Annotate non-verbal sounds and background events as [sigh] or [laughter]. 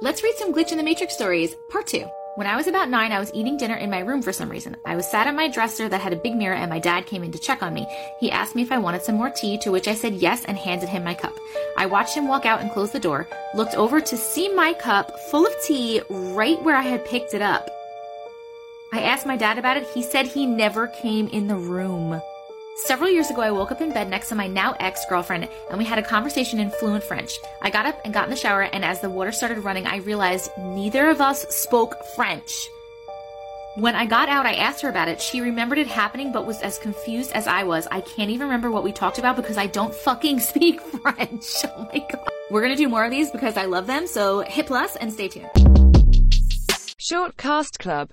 Let's read some Glitch in the Matrix stories, part two. When I was about nine, I was eating dinner in my room for some reason. I was sat at my dresser that had a big mirror, and my dad came in to check on me. He asked me if I wanted some more tea, to which I said yes and handed him my cup. I watched him walk out and close the door, looked over to see my cup full of tea right where I had picked it up. I asked my dad about it. He said he never came in the room. Several years ago, I woke up in bed next to my now ex girlfriend and we had a conversation in fluent French. I got up and got in the shower, and as the water started running, I realized neither of us spoke French. When I got out, I asked her about it. She remembered it happening but was as confused as I was. I can't even remember what we talked about because I don't fucking [laughs] speak French. [laughs] Oh my god. We're gonna do more of these because I love them, so hit plus and stay tuned. Short Cast Club